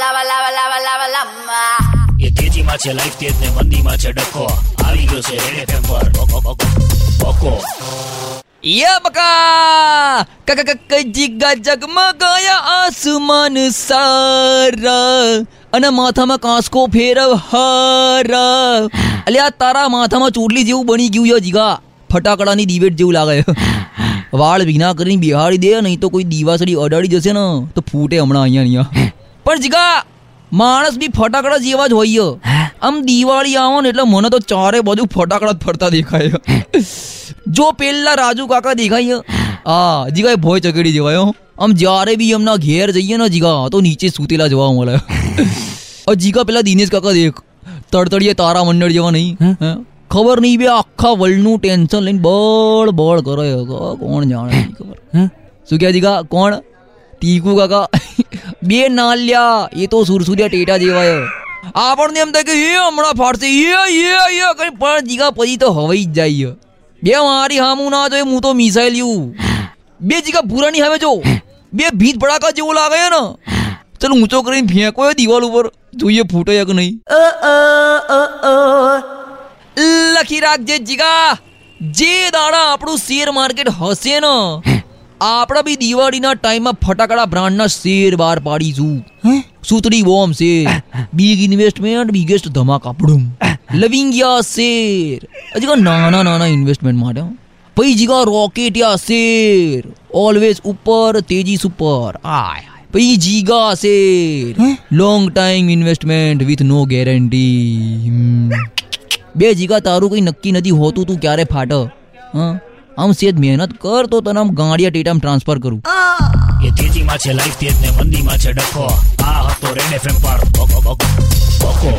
lava, લાવા લાવા લાવા lava. એ તેજીમાં છે લાઈફ તેજ ને મંદીમાં છે ડખો. આવી ગયો છે રેડ એફએમ પર. બકો, યા બકા! કક કક જીગા જગમગાયા આસમાન સારા. અને માથામાં કાંસકો ફેરવ હારા. અલ્યા તારા માથામાં ચોટલી જેવું બની ગયું છે જીગા. ફટાકડાની દિવેટ જેવું લાગે. વાળ વિના કરીને બિહાડી દે નહીં તો કોઈ દીવાસળી અડાડી જશે ને. તો ફૂટે હમણાં અહીંયા અહીંયા. પણ જીગા માણસ બી ફટાકડા જેવા જ હોય. આમ દિવાળી આવો ને એટલે મને તો ચારે બાજુ ફટાકડા જ ફરતા દેખાય જો પેલા રાજુ કાકા દેખાય હા? જીગા ભોય ચકડી જેવાય. આમ જ્યારે બી એમના ઘેર જઈએ ને જીગા તો નીચે સૂતેલા જોવા મળે. આ જીગા પેલા દિનેશ કાકા દેખ તડતડીએ તારા મંડળ જેવા નહીં? ખબર નહીં બે આખા વર્લ્ડનું ટેન્શન લઈને બળ બળ કરે. કોણ જાણે ખબર. શું કહે જીગા કોણ? ટીકુ કાકા. બે નાલ્યા એ તો સુરસુરિયા ટેટા જેવાય. આપણને એમ થાય કે એ હમણાં ફાડશે. એ એ એ કઈ પણ જીગા પછી તો હવાઈ જ જાય. બે મારી હામું ના જોઈએ હું તો મિસાઈલ યુ. બે જીગા ભૂરાની હવે જો. બે ભીત ભડાકા જેવું લાગે ને. ચાલ ઊંચો કરીને ફેંકો દિવાલ ઉપર. જોઈએ ફૂટે કે નહીં. લખી રાખજે જીગા જે દાડા આપણું શેર માર્કેટ હશે ને આપણે બી દિવાળીના ટાઈમમાં ફટાકડા બ્રાન્ડના શેર બહાર પાડીશું. સુતડી bomb share big investment biggest ધમાકા પડું. લવિંગિયા શેર. હજી નાના નાના ઇન્વેસ્ટમેન્ટ માટે. પછી જીગા રોકેટિયા શેર. ઓલવેઝ ઉપર તેજી સુપર આય આય. પછી જીગા share. Long time investment with no guarantee બે જીગા તારું કઈ નક્કી નથી હોતું તું ક્યારે ફાટ. હા? આમ સેજ મહેનત કર તો તને આમ ગાંડિયા ટેટામ ટ્રાન્સફર કરું. એ તેજીમાં છે લાઈફ તેજ ને મંદીમાં છે ડખો. આ હતો રેડ એફએમ પર. ઓકો ઓકો ઓકો